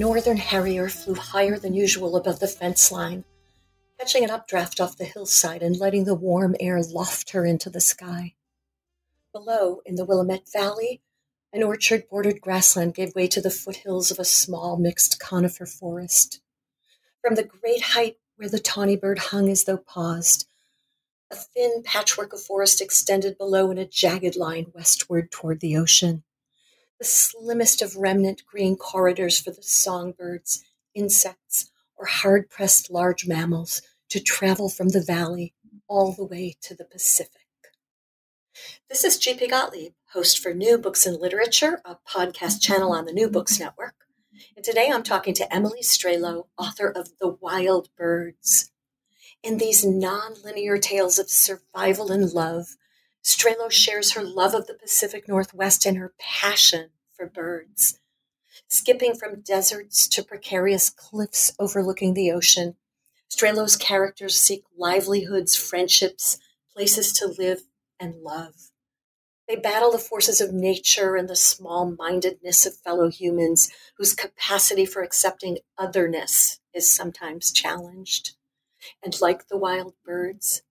Northern harrier flew higher than usual above the fence line, catching an updraft off the hillside and letting the warm air loft her into the sky. Below, in the Willamette Valley, an orchard bordered grassland gave way to the foothills of a small mixed conifer forest. From the great height where the tawny bird hung as though paused, a thin patchwork of forest extended below in a jagged line westward toward the ocean the slimmest of remnant green corridors for the songbirds, insects, or hard pressed large mammals to travel from the valley all the way to the Pacific. This is G.P. Gottlieb, host for New Books in Literature, a podcast channel on the New Books Network. And today I'm talking to Emily Strelow, author of The Wild Birds. In these non-linear tales of survival and love, Strelow shares her love of the Pacific Northwest and her passion for birds. Skipping from deserts to precarious cliffs overlooking the ocean, Strelow's characters seek livelihoods, friendships, places to live and love. They battle the forces of nature and the small mindedness of fellow humans whose capacity for accepting otherness is sometimes challenged. And like the wild birds,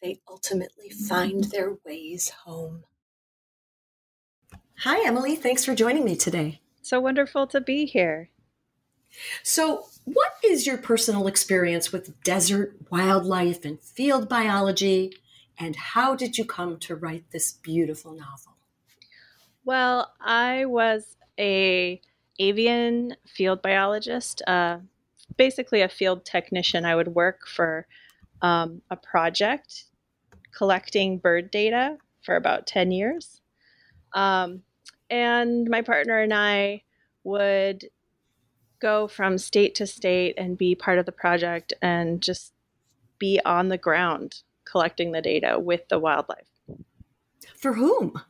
they ultimately find their ways home. Hi, Emily. Thanks for joining me today. So wonderful to be here. So, what is your personal experience with desert wildlife and field biology, and how did you come to write this beautiful novel? Well, I was a avian field biologist, uh, basically a field technician. I would work for um, a project collecting bird data for about 10 years. Um, and my partner and I would go from state to state and be part of the project and just be on the ground collecting the data with the wildlife. For whom?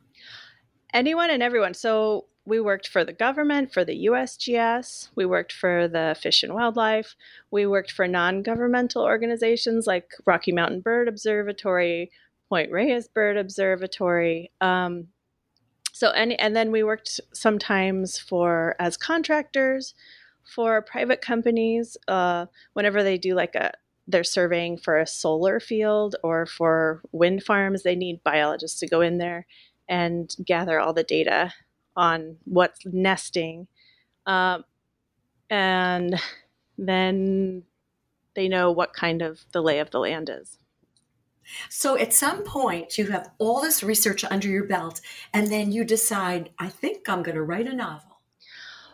Anyone and everyone. So we worked for the government, for the USGS, we worked for the Fish and Wildlife, we worked for non governmental organizations like Rocky Mountain Bird Observatory, Point Reyes Bird Observatory. Um, so and and then we worked sometimes for as contractors for private companies uh, whenever they do like a they're surveying for a solar field or for wind farms they need biologists to go in there and gather all the data on what's nesting um, and then they know what kind of the lay of the land is so at some point, you have all this research under your belt, and then you decide, I think I'm going to write a novel.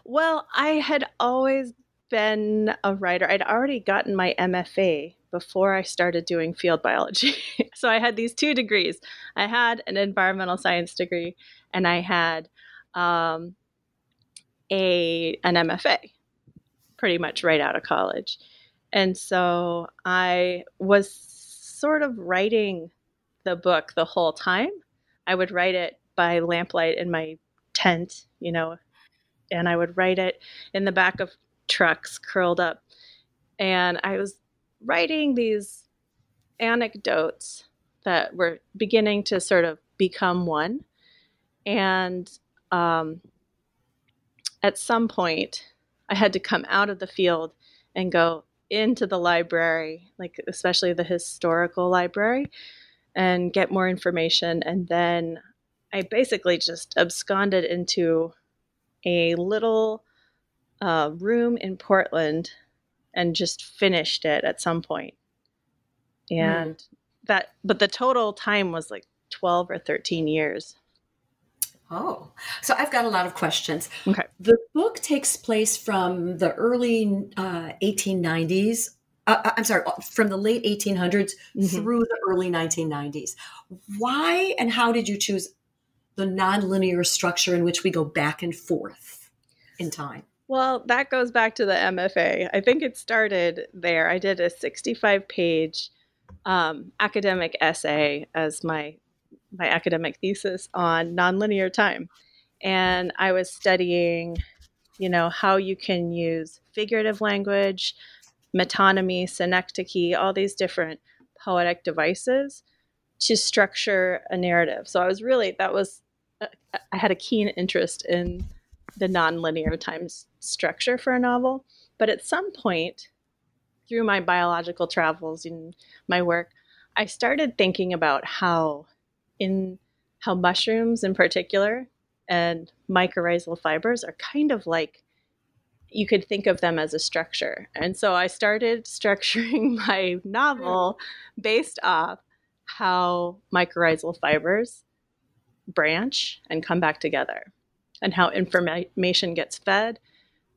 Well, I had always been a writer. I'd already gotten my MFA before I started doing field biology. so I had these two degrees. I had an environmental science degree, and I had um, a an MFA, pretty much right out of college. And so I was sort of writing the book the whole time. I would write it by lamplight in my tent, you know, and I would write it in the back of trucks curled up. And I was writing these anecdotes that were beginning to sort of become one. And um, at some point, I had to come out of the field and go, into the library, like especially the historical library, and get more information. And then I basically just absconded into a little a room in Portland and just finished it at some point. And mm. that, but the total time was like 12 or 13 years. Oh, so I've got a lot of questions. Okay. The book takes place from the early uh, 1890s. Uh, uh, I'm sorry, from the late 1800s mm-hmm. through the early 1990s. Why and how did you choose the nonlinear structure in which we go back and forth in time? Well, that goes back to the MFA. I think it started there. I did a 65 page um, academic essay as my my academic thesis on nonlinear time, and I was studying, you know, how you can use figurative language, metonymy, synecdoche, all these different poetic devices to structure a narrative. So I was really that was uh, I had a keen interest in the nonlinear time structure for a novel. But at some point, through my biological travels and my work, I started thinking about how in how mushrooms in particular and mycorrhizal fibers are kind of like you could think of them as a structure. And so I started structuring my novel based off how mycorrhizal fibers branch and come back together and how information gets fed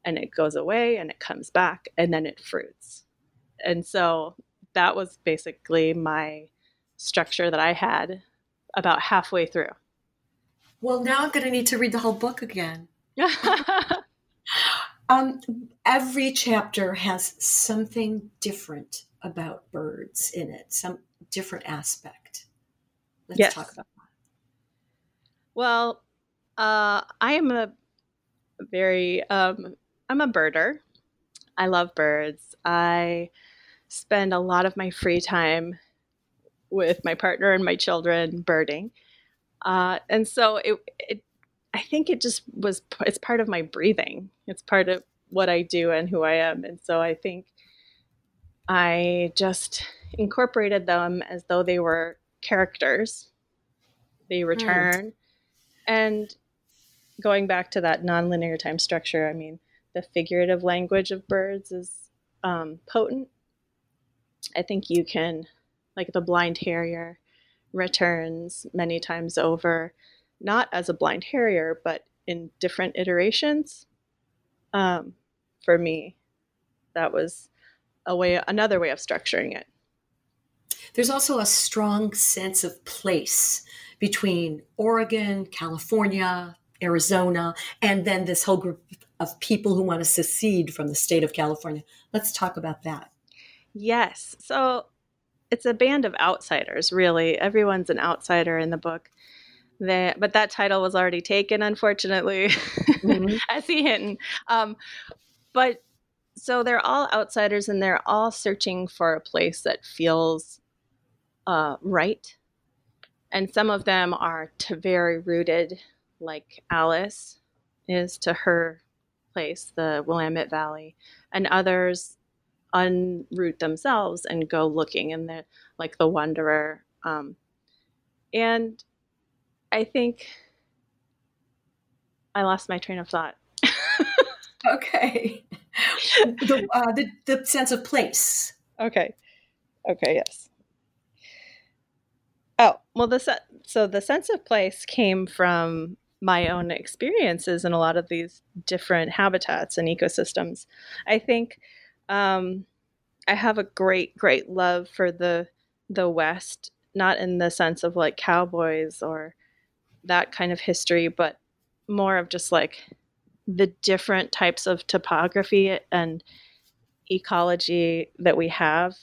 and it goes away and it comes back and then it fruits. And so that was basically my structure that I had about halfway through. Well, now I'm going to need to read the whole book again. um, every chapter has something different about birds in it, some different aspect. Let's yes. talk about that. Well, uh, I am a very um, I'm a birder. I love birds. I spend a lot of my free time with my partner and my children birding. Uh, and so it, it, I think it just was, it's part of my breathing. It's part of what I do and who I am. And so I think I just incorporated them as though they were characters. They hmm. return. Mm. And going back to that nonlinear time structure, I mean, the figurative language of birds is um, potent. I think you can, like the blind harrier, returns many times over, not as a blind harrier, but in different iterations. Um, for me, that was a way, another way of structuring it. There's also a strong sense of place between Oregon, California, Arizona, and then this whole group of people who want to secede from the state of California. Let's talk about that. Yes. So it's a band of outsiders, really. Everyone's an outsider in the book. That, but that title was already taken, unfortunately, mm-hmm. as he hinted. Um, but so they're all outsiders and they're all searching for a place that feels uh, right. And some of them are to very rooted, like Alice is to her place, the Willamette Valley, and others unroot themselves and go looking in the like the wanderer. Um, and I think I lost my train of thought. okay. the, uh, the, the sense of place. Okay. Okay. Yes. Oh well, the so the sense of place came from my own experiences in a lot of these different habitats and ecosystems. I think um, I have a great, great love for the the West, not in the sense of like cowboys or that kind of history, but more of just like the different types of topography and ecology that we have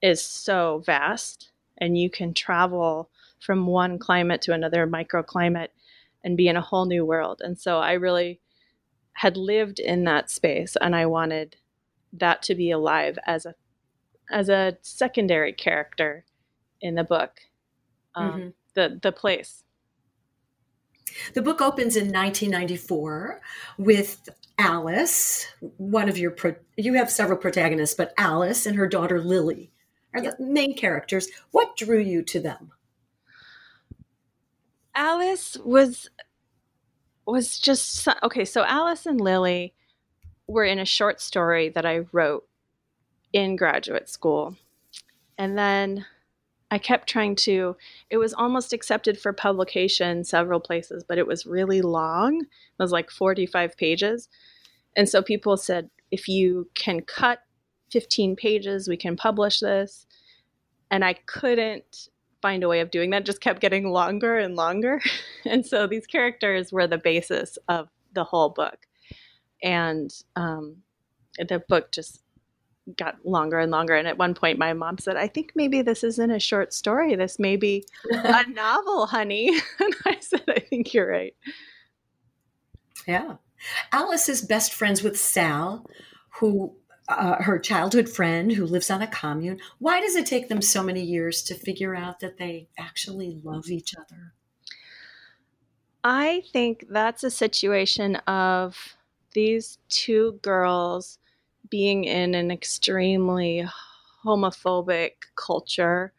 is so vast and you can travel from one climate to another microclimate and be in a whole new world. And so I really had lived in that space and I wanted that to be alive as a as a secondary character in the book. Um, mm-hmm. the the place. The book opens in 1994 with Alice, one of your pro- you have several protagonists, but Alice and her daughter Lily are the main characters. What drew you to them? Alice was was just okay. So Alice and Lily were in a short story that I wrote in graduate school. And then I kept trying to, it was almost accepted for publication several places, but it was really long. It was like 45 pages. And so people said, if you can cut 15 pages, we can publish this. And I couldn't find a way of doing that, just kept getting longer and longer. and so these characters were the basis of the whole book. And um, the book just got longer and longer. And at one point, my mom said, I think maybe this isn't a short story. This may be a novel, honey. And I said, I think you're right. Yeah. Alice is best friends with Sal, who uh, her childhood friend who lives on a commune. Why does it take them so many years to figure out that they actually love each other? I think that's a situation of these two girls being in an extremely homophobic culture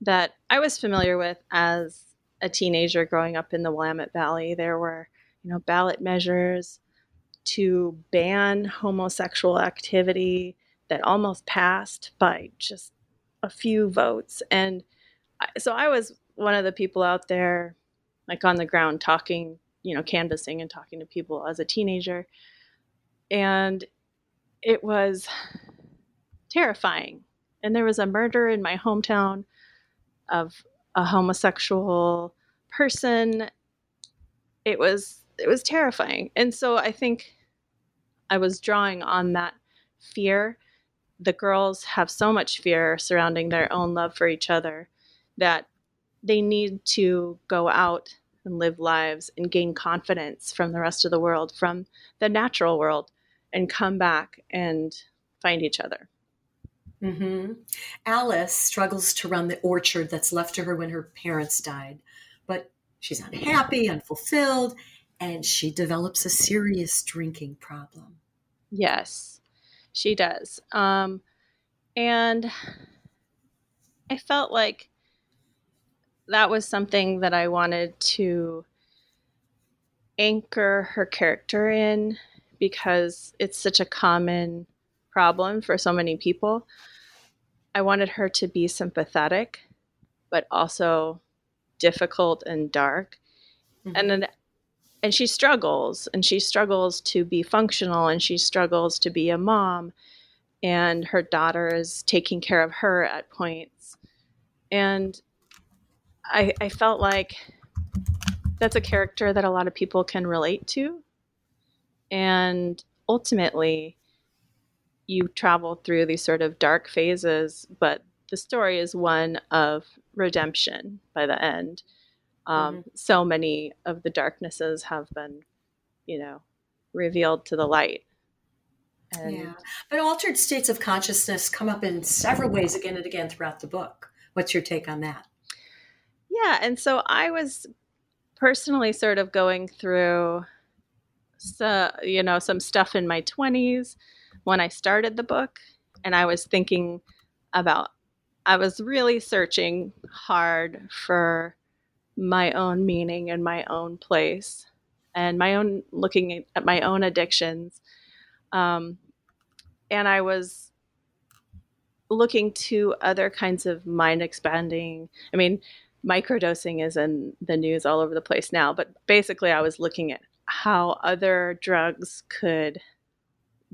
that I was familiar with as a teenager growing up in the Willamette Valley. There were, you know, ballot measures to ban homosexual activity that almost passed by just a few votes. And so I was one of the people out there, like on the ground, talking, you know, canvassing and talking to people as a teenager. And it was terrifying. And there was a murder in my hometown of a homosexual person. It was it was terrifying. And so I think I was drawing on that fear. The girls have so much fear surrounding their own love for each other that they need to go out and live lives and gain confidence from the rest of the world, from the natural world, and come back and find each other. Mm-hmm. Alice struggles to run the orchard that's left to her when her parents died, but she's unhappy, unfulfilled, and she develops a serious drinking problem. Yes, she does. Um, and I felt like that was something that I wanted to anchor her character in because it's such a common problem for so many people. I wanted her to be sympathetic, but also difficult and dark. Mm-hmm. And then and she struggles and she struggles to be functional and she struggles to be a mom and her daughter is taking care of her at points and I, I felt like that's a character that a lot of people can relate to and ultimately you travel through these sort of dark phases but the story is one of redemption by the end um, mm-hmm. So many of the darknesses have been, you know, revealed to the light. And yeah. But altered states of consciousness come up in several ways again and again throughout the book. What's your take on that? Yeah. And so I was personally sort of going through, so, you know, some stuff in my 20s when I started the book. And I was thinking about, I was really searching hard for my own meaning and my own place and my own looking at my own addictions. Um, and I was looking to other kinds of mind expanding. I mean, microdosing is in the news all over the place now, but basically, I was looking at how other drugs could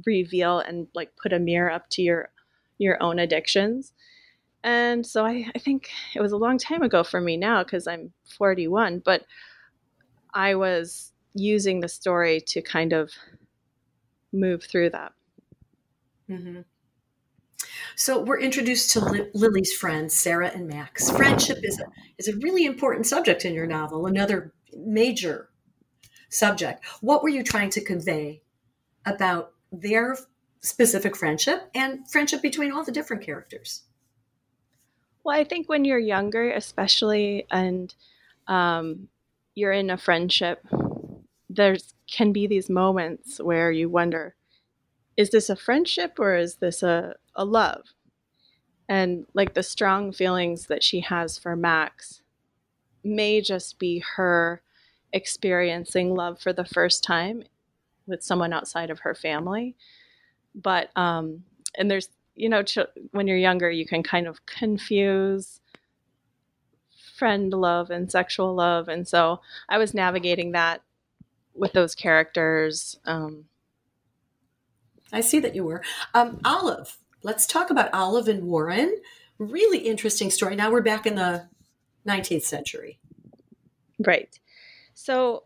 reveal and like put a mirror up to your your own addictions and so I, I think it was a long time ago for me now because I'm 41, but I was using the story to kind of move through that. Mm-hmm. So we're introduced to Li- Lily's friends, Sarah and Max. Friendship is a, is a really important subject in your novel, another major subject. What were you trying to convey about their specific friendship and friendship between all the different characters? Well, I think when you're younger, especially, and um, you're in a friendship, there can be these moments where you wonder, is this a friendship or is this a, a love? And like the strong feelings that she has for Max may just be her experiencing love for the first time with someone outside of her family. But um, and there's you know ch- when you're younger, you can kind of confuse friend love and sexual love, and so I was navigating that with those characters. Um, I see that you were um, Olive. Let's talk about Olive and Warren. Really interesting story. Now we're back in the 19th century. Right. So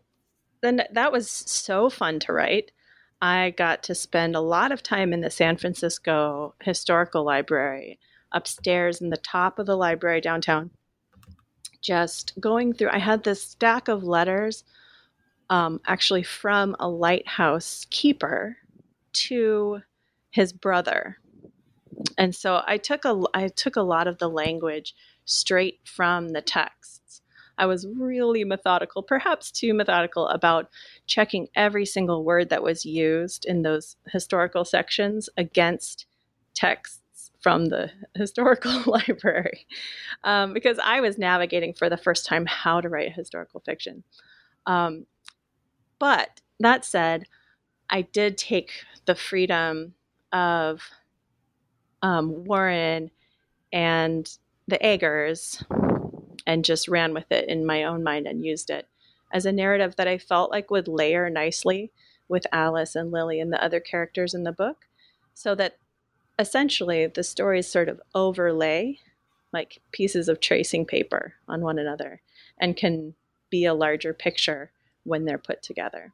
then that was so fun to write. I got to spend a lot of time in the San Francisco Historical Library, upstairs in the top of the library downtown, just going through. I had this stack of letters, um, actually from a lighthouse keeper to his brother, and so I took a I took a lot of the language straight from the texts. I was really methodical, perhaps too methodical, about checking every single word that was used in those historical sections against texts from the historical library um, because I was navigating for the first time how to write historical fiction. Um, but that said, I did take the freedom of um, Warren and the Eggers and just ran with it in my own mind and used it as a narrative that I felt like would layer nicely with Alice and Lily and the other characters in the book so that essentially the stories sort of overlay like pieces of tracing paper on one another and can be a larger picture when they're put together.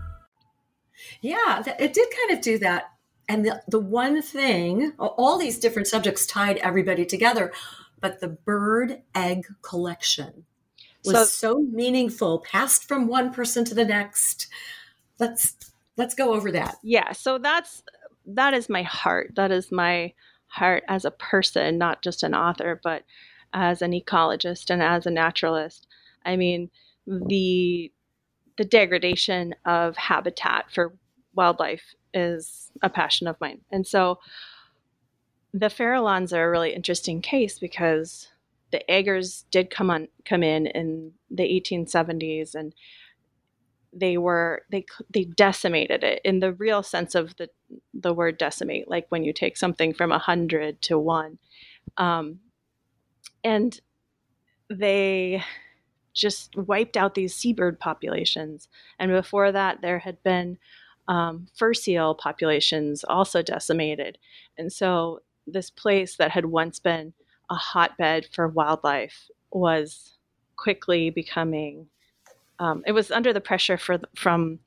Yeah, it did kind of do that. And the, the one thing, all these different subjects tied everybody together, but the bird egg collection was so, so meaningful, passed from one person to the next. Let's let's go over that. Yeah, so that's that is my heart. That is my heart as a person, not just an author, but as an ecologist and as a naturalist. I mean, the the degradation of habitat for wildlife is a passion of mine. And so the Farallons are a really interesting case because the Eggers did come on come in in the 1870s and they were they they decimated it in the real sense of the the word decimate like when you take something from a hundred to one um, and they just wiped out these seabird populations and before that there had been um, fur seal populations also decimated. And so, this place that had once been a hotbed for wildlife was quickly becoming, um, it was under the pressure for, from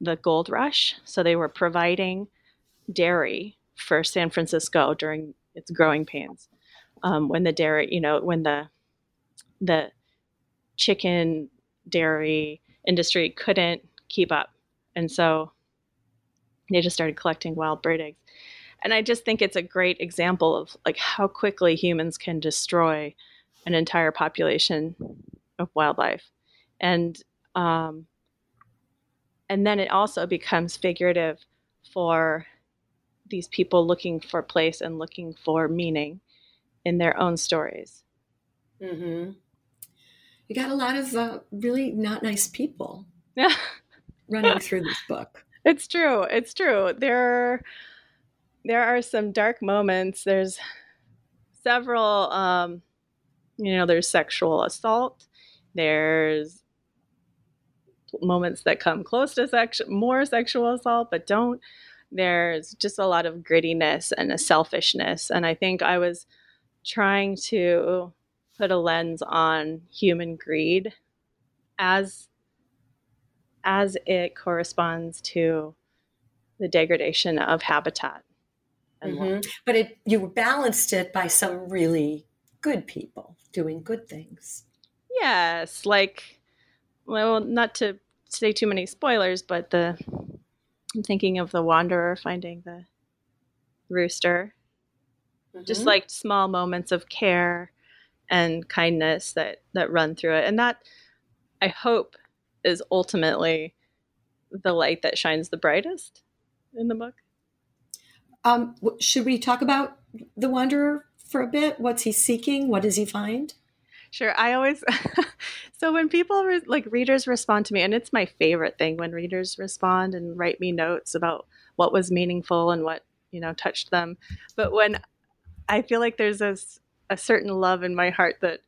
the gold rush. So, they were providing dairy for San Francisco during its growing pains. Um, when the dairy, you know, when the the chicken dairy industry couldn't keep up, and so they just started collecting wild bird eggs. And i just think it's a great example of like how quickly humans can destroy an entire population of wildlife. And um, and then it also becomes figurative for these people looking for place and looking for meaning in their own stories. Mm-hmm. you got a lot of uh, really not nice people running through this book it's true. It's true. There, there are some dark moments. There's several. Um, you know, there's sexual assault. There's moments that come close to sex, more sexual assault, but don't. There's just a lot of grittiness and a selfishness, and I think I was trying to put a lens on human greed as as it corresponds to the degradation of habitat. Mm-hmm. But it, you balanced it by some really good people doing good things. Yes, like well, not to say too many spoilers, but the I'm thinking of the wanderer finding the rooster. Mm-hmm. Just like small moments of care and kindness that that run through it. And that I hope is ultimately the light that shines the brightest in the book. Um, should we talk about the wanderer for a bit? What's he seeking? What does he find? Sure. I always so when people re- like readers respond to me, and it's my favorite thing when readers respond and write me notes about what was meaningful and what you know touched them. But when I feel like there's a, a certain love in my heart that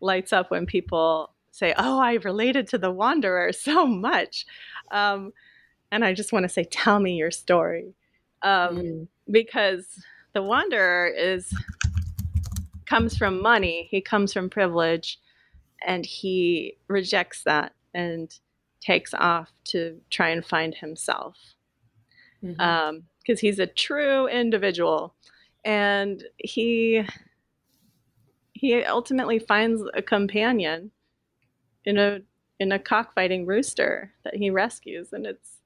lights up when people say, "Oh, I related to the Wanderer so much," um, and I just want to say, "Tell me your story," um, mm. because the Wanderer is comes from money, he comes from privilege, and he rejects that and takes off to try and find himself. Because mm-hmm. um, he's a true individual, and he he ultimately finds a companion in a in a cockfighting rooster that he rescues, and it's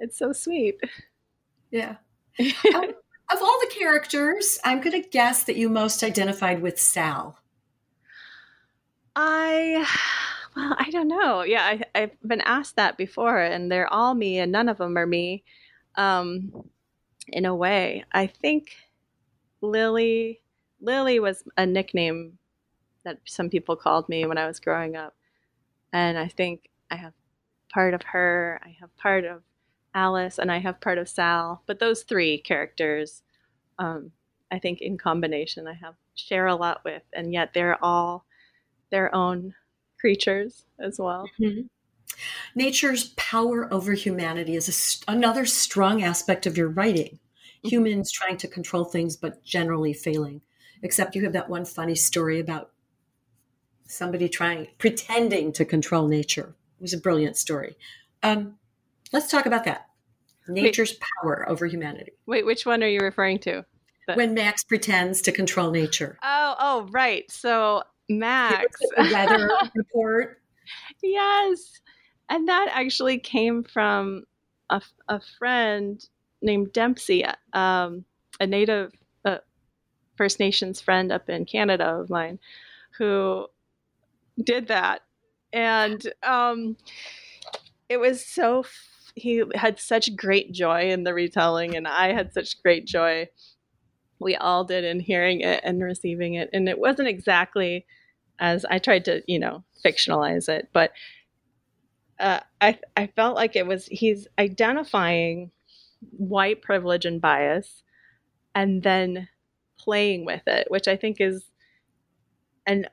it's so sweet. Yeah. um, of all the characters, I'm going to guess that you most identified with Sal. I, well, I don't know. Yeah, I, have been asked that before, and they're all me, and none of them are me. Um, in a way, I think Lily, Lily was a nickname that some people called me when I was growing up, and I think I have part of her. I have part of Alice, and I have part of Sal. But those three characters, um, I think in combination, I have share a lot with, and yet they're all their own creatures as well. Mm-hmm. Nature's power over humanity is a, another strong aspect of your writing. Mm-hmm. Humans trying to control things, but generally failing. Except you have that one funny story about somebody trying, pretending to control nature. It was a brilliant story. Um, let's talk about that. Nature's Wait. power over humanity. Wait, which one are you referring to? The- when Max pretends to control nature. Oh, oh, right. So Max weather report. Yes, and that actually came from a, a friend named Dempsey, um, a native uh, First Nations friend up in Canada of mine, who did that, and um, it was so he had such great joy in the retelling, and I had such great joy. We all did in hearing it and receiving it, and it wasn't exactly as I tried to, you know, fictionalize it, but uh, I I felt like it was he's identifying white privilege and bias, and then playing with it, which I think is and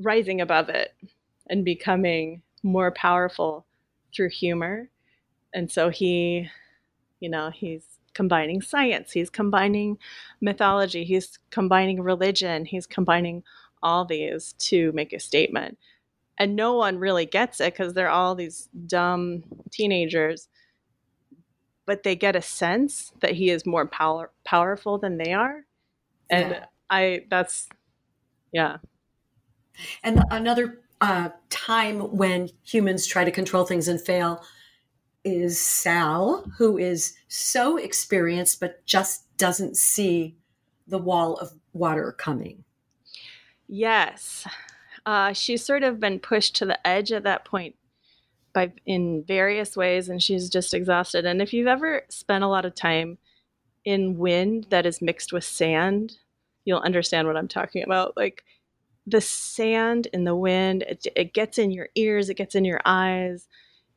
rising above it and becoming more powerful through humor. And so he you know he's combining science he's combining mythology he's combining religion he's combining all these to make a statement. And no one really gets it because they're all these dumb teenagers but they get a sense that he is more power powerful than they are. And yeah. i that's yeah and another uh, time when humans try to control things and fail is Sal, who is so experienced but just doesn't see the wall of water coming. Yes. Uh, she's sort of been pushed to the edge at that point by in various ways and she's just exhausted. And if you've ever spent a lot of time in wind that is mixed with sand, you'll understand what I'm talking about. Like the sand and the wind, it, it gets in your ears, it gets in your eyes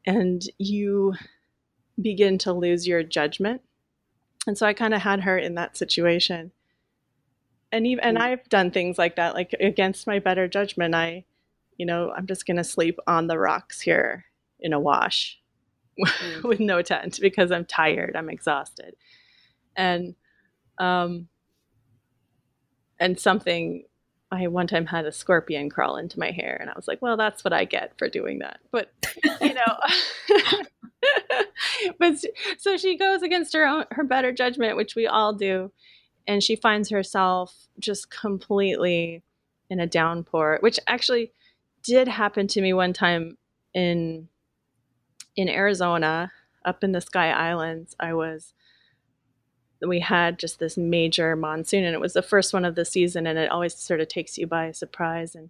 and you begin to lose your judgment. And so I kind of had her in that situation. And even and mm. I've done things like that like against my better judgment I you know, I'm just going to sleep on the rocks here in a wash mm. with no tent because I'm tired, I'm exhausted. And um and something I one time had a scorpion crawl into my hair, and I was like, well, that's what I get for doing that. But, you know, but so she goes against her own, her better judgment, which we all do. And she finds herself just completely in a downpour, which actually did happen to me one time in in Arizona. up in the Sky Islands, I was we had just this major monsoon and it was the first one of the season and it always sort of takes you by surprise. And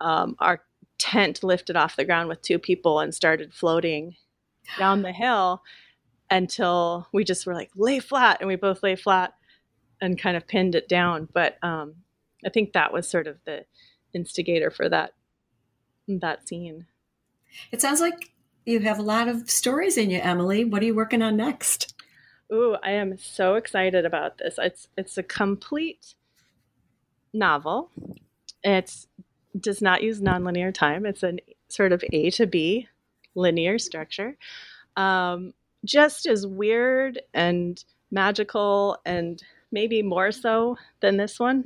um, our tent lifted off the ground with two people and started floating down the hill until we just were like lay flat and we both lay flat and kind of pinned it down. But um, i think that was sort of the instigator for that that scene. It sounds like you have a lot of stories in you emily. What are you working on next Ooh, I am so excited about this. It's it's a complete novel. It does not use nonlinear time. It's a sort of A to B linear structure. Um, just as weird and magical and maybe more so than this one.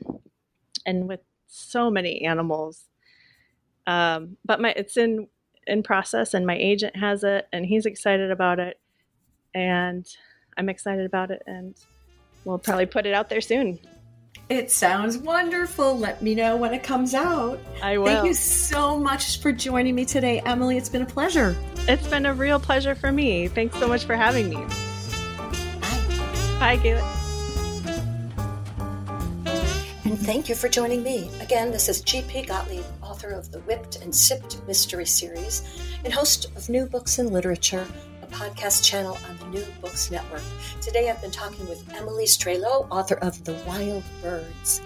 And with so many animals. Um, but my it's in in process and my agent has it and he's excited about it. And I'm excited about it, and we'll probably put it out there soon. It sounds wonderful. Let me know when it comes out. I will. Thank you so much for joining me today, Emily. It's been a pleasure. It's been a real pleasure for me. Thanks so much for having me. Bye. Bye, Gaelic. And thank you for joining me. Again, this is G.P. Gottlieb, author of the Whipped and Sipped Mystery Series and host of New Books in Literature podcast channel on the New Books Network. Today I've been talking with Emily Strelow, author of The Wild Birds.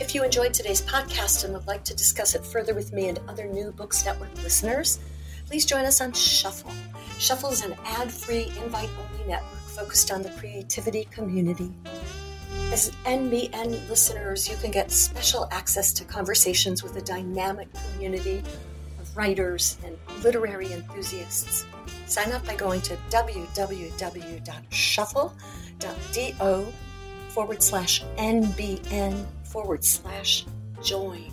If you enjoyed today's podcast and would like to discuss it further with me and other New Books Network listeners, please join us on Shuffle. Shuffle is an ad free, invite only network focused on the creativity community. As NBN listeners, you can get special access to conversations with a dynamic community writers and literary enthusiasts. Sign up by going to www.shuffle.do forward slash NBN forward slash join.